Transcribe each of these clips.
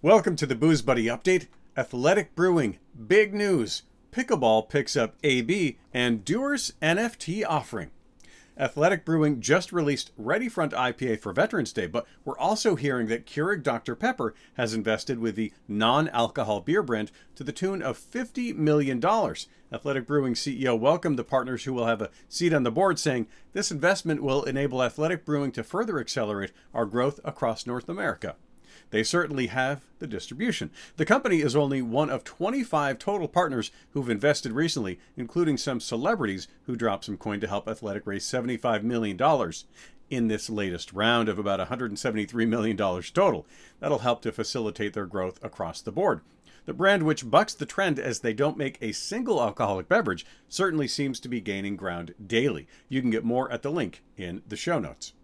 Welcome to the Booze Buddy Update. Athletic Brewing, big news. Pickleball picks up AB and Dewar's NFT offering. Athletic Brewing just released Ready Front IPA for Veterans Day, but we're also hearing that Keurig Dr. Pepper has invested with the non alcohol beer brand to the tune of $50 million. Athletic Brewing CEO welcomed the partners who will have a seat on the board, saying, This investment will enable Athletic Brewing to further accelerate our growth across North America. They certainly have the distribution. The company is only one of 25 total partners who've invested recently, including some celebrities who dropped some coin to help Athletic raise $75 million in this latest round of about $173 million total. That'll help to facilitate their growth across the board. The brand, which bucks the trend as they don't make a single alcoholic beverage, certainly seems to be gaining ground daily. You can get more at the link in the show notes.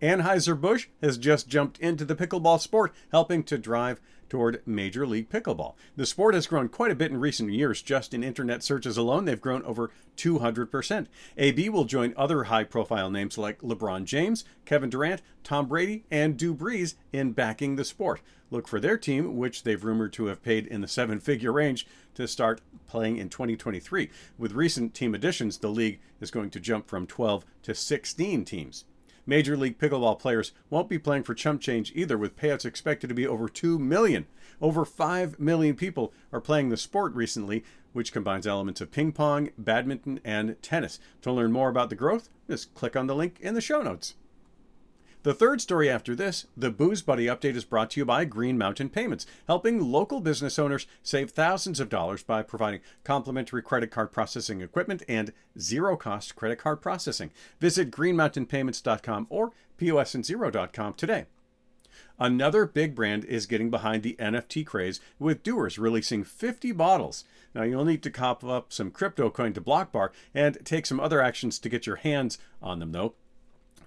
Anheuser-Busch has just jumped into the pickleball sport, helping to drive toward Major League Pickleball. The sport has grown quite a bit in recent years. Just in internet searches alone, they've grown over 200%. AB will join other high profile names like LeBron James, Kevin Durant, Tom Brady, and Drew Brees in backing the sport. Look for their team, which they've rumored to have paid in the seven figure range, to start playing in 2023. With recent team additions, the league is going to jump from 12 to 16 teams. Major League Pickleball players won't be playing for chump change either, with payouts expected to be over 2 million. Over 5 million people are playing the sport recently, which combines elements of ping pong, badminton, and tennis. To learn more about the growth, just click on the link in the show notes. The third story after this, the Booze Buddy update is brought to you by Green Mountain Payments, helping local business owners save thousands of dollars by providing complimentary credit card processing equipment and zero cost credit card processing. Visit greenmountainpayments.com or posandzero.com today. Another big brand is getting behind the NFT craze with Dewar's releasing 50 bottles. Now you'll need to cop up some crypto coin to BlockBar and take some other actions to get your hands on them though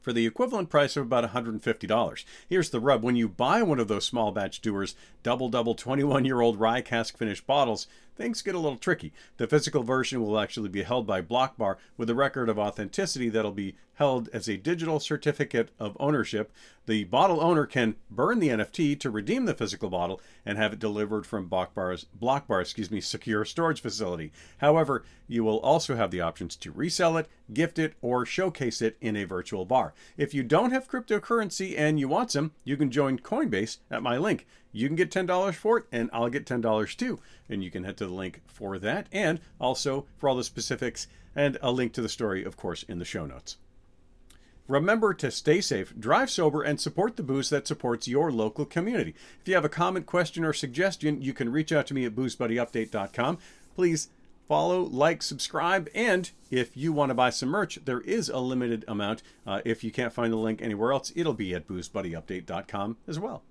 for the equivalent price of about $150. Here's the rub when you buy one of those small batch Dewar's, double double 21 year old rye cask finished bottles, things get a little tricky. The physical version will actually be held by BlockBar with a record of authenticity that'll be held as a digital certificate of ownership. The bottle owner can burn the NFT to redeem the physical bottle and have it delivered from BlockBar's BlockBar, excuse me, secure storage facility. However, you will also have the options to resell it, gift it, or showcase it in a virtual bar. If you don't have cryptocurrency and you want some, you can join Coinbase at my link. You can get $10 for it, and I'll get $10 too. And you can head to the link for that, and also for all the specifics, and a link to the story, of course, in the show notes. Remember to stay safe, drive sober, and support the booze that supports your local community. If you have a comment, question, or suggestion, you can reach out to me at boozebuddyupdate.com. Please follow, like, subscribe, and if you want to buy some merch, there is a limited amount. Uh, if you can't find the link anywhere else, it'll be at boozebuddyupdate.com as well.